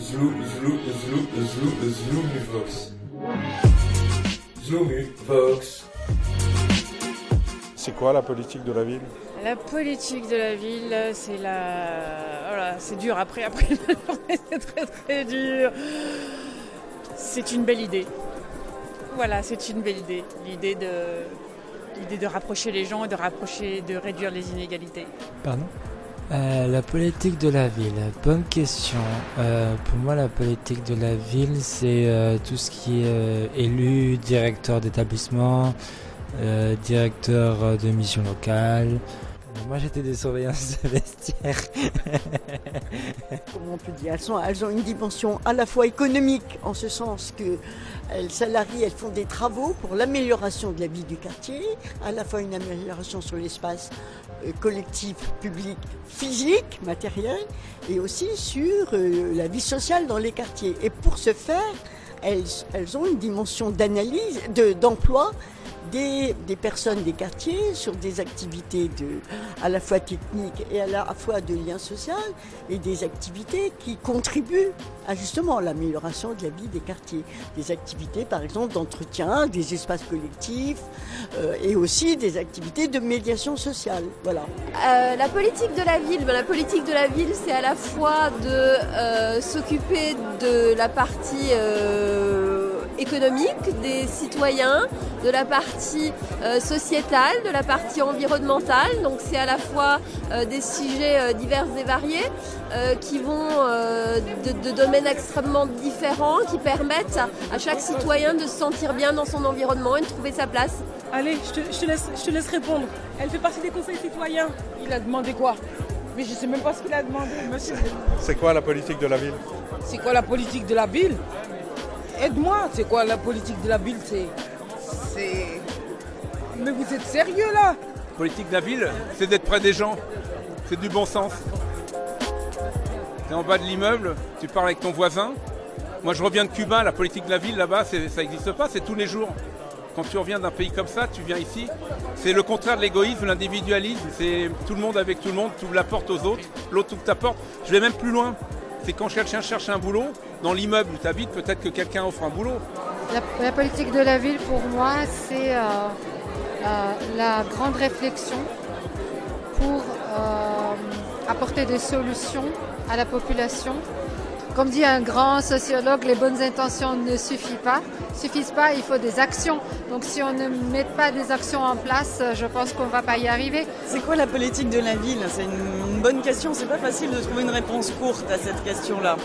Zlou, zlou, zlou, zlou, zloumivox. Zloumivox. C'est quoi la politique de la ville? La politique de la ville, c'est la. Voilà, c'est dur après, après la journée, c'est très très dur. C'est une belle idée. Voilà, c'est une belle idée. L'idée de, l'idée de rapprocher les gens et de rapprocher, de réduire les inégalités. Pardon? Euh, La politique de la ville, bonne question. Euh, pour moi, la politique de la ville, c'est euh, tout ce qui est euh, élu, directeur d'établissement, euh, directeur de mission locale. Moi, j'étais des surveillances de vestiaire. comment on peut dire, elles, ont une dimension à la fois économique, en ce sens que elles salarient, elles font des travaux pour l'amélioration de la vie du quartier, à la fois une amélioration sur l'espace euh, collectif, public, physique, matériel, et aussi sur euh, la vie sociale dans les quartiers. Et pour ce faire, elles, ont une dimension d'analyse, de- d'emploi des, personnes des quartiers sur des activités à la fois techniques et à la fois de lien social et des activités qui contribuent à justement l'amélioration de la vie des quartiers. Des activités par exemple d'entretien des espaces collectifs euh, et aussi des activités de médiation sociale. Voilà. Euh, la politique de la ville, ben, la politique de la ville, c'est à la fois de euh, s'occuper de la partie économique des citoyens, de la partie euh, sociétale, de la partie environnementale. Donc c'est à la fois euh, des sujets euh, divers et variés euh, qui vont euh, de, de domaines extrêmement différents, qui permettent à chaque citoyen de se sentir bien dans son environnement et de trouver sa place. Allez, je te, je te laisse, je te laisse répondre. Elle fait partie des conseils citoyens. Il a demandé quoi? Mais je sais même pas ce qu'il a demandé, monsieur. C'est quoi la politique de la ville? C'est quoi la politique de la ville? Aide-moi, c'est quoi la politique de la ville C'est. Mais vous êtes sérieux là? Politique de la ville, c'est d'être près des gens. C'est du bon sens. Tu es en bas de l'immeuble, tu parles avec ton voisin. Moi, je reviens de Cuba, la politique de la ville là-bas, ça n'existe pas, c'est tous les jours. Quand tu reviens d'un pays comme ça, tu viens ici, c'est le contraire de l'égoïsme, l'individualisme, c'est tout le monde avec tout le monde, tu ouvres la porte aux autres, l'autre ouvre ta porte. Je vais même plus loin. C'est quand quelqu'un cherche un boulot, dans l'immeuble où tu habites, peut-être que quelqu'un offre un boulot. La, la politique de la ville, pour moi, c'est euh, euh, la grande réflexion pour euh, apporter des solutions à la population. Comme dit un grand sociologue, les bonnes intentions ne suffisent pas. Suffisent pas, il faut des actions. Donc si on ne met pas des actions en place, je pense qu'on ne va pas y arriver. C'est quoi la politique de la ville? C'est une, une bonne question. C'est pas facile de trouver une réponse courte à cette question-là.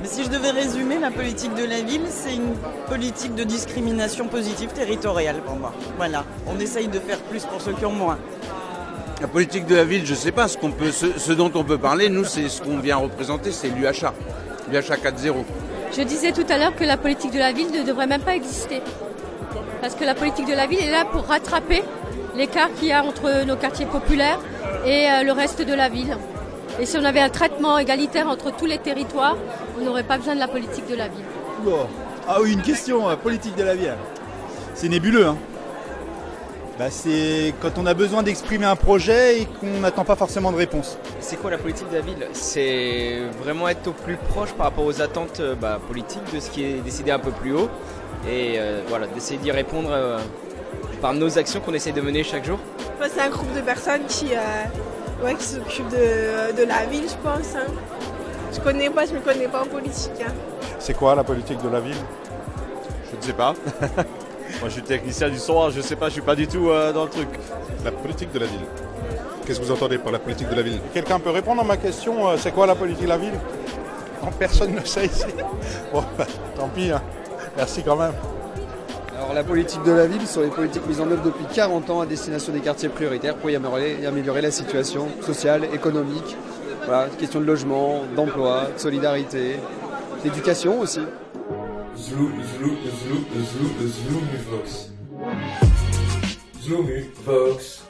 Mais si je devais résumer la politique de la ville, c'est une politique de discrimination positive territoriale pour moi. Voilà. On essaye de faire plus pour ceux qui ont moins. La politique de la ville, je sais pas, ce, qu'on peut, ce, ce dont on peut parler, nous, c'est ce qu'on vient représenter, c'est l'UHA. L'UHA 4.0. Je disais tout à l'heure que la politique de la ville ne devrait même pas exister. Parce que la politique de la ville est là pour rattraper l'écart qu'il y a entre nos quartiers populaires et euh, le reste de la ville. Et si on avait un traitement égalitaire entre tous les territoires, on n'aurait pas besoin de la politique de la ville. Oula. Ah oui, une question, euh, politique de la ville. C'est nébuleux. Hein. Bah, c'est quand on a besoin d'exprimer un projet et qu'on n'attend pas forcément de réponse. C'est quoi la politique de la ville? C'est vraiment être au plus proche par rapport aux attentes euh, bah, politiques de ce qui est décidé un peu plus haut. Et euh, voilà, d'essayer d'y répondre euh, par nos actions qu'on essaie de mener chaque jour? C'est un groupe de personnes qui, euh, ouais, qui s'occupent de, de la ville, je pense. hein. Je connais pas, je me connais pas en politique. hein. C'est quoi la politique de la ville? Je ne sais pas. Moi, je suis technicien du son, je sais pas, je suis pas du tout euh, dans le truc. La politique de la ville. Qu'est-ce que vous entendez par la politique de la ville? Quelqu'un peut répondre à ma question euh, C'est quoi la politique de la ville? Non, Personne ne sait ici. Bon, bah, tant pis. hein. Merci quand même. Alors la politique de la ville sont les politiques mises en œuvre depuis 40 ans à destination des quartiers prioritaires pour y améliorer, améliorer la situation sociale, économique, voilà, question de logement, d'emploi, de solidarité, d'éducation aussi. Zlou, zlou, zlou, zlou. Zloumivox.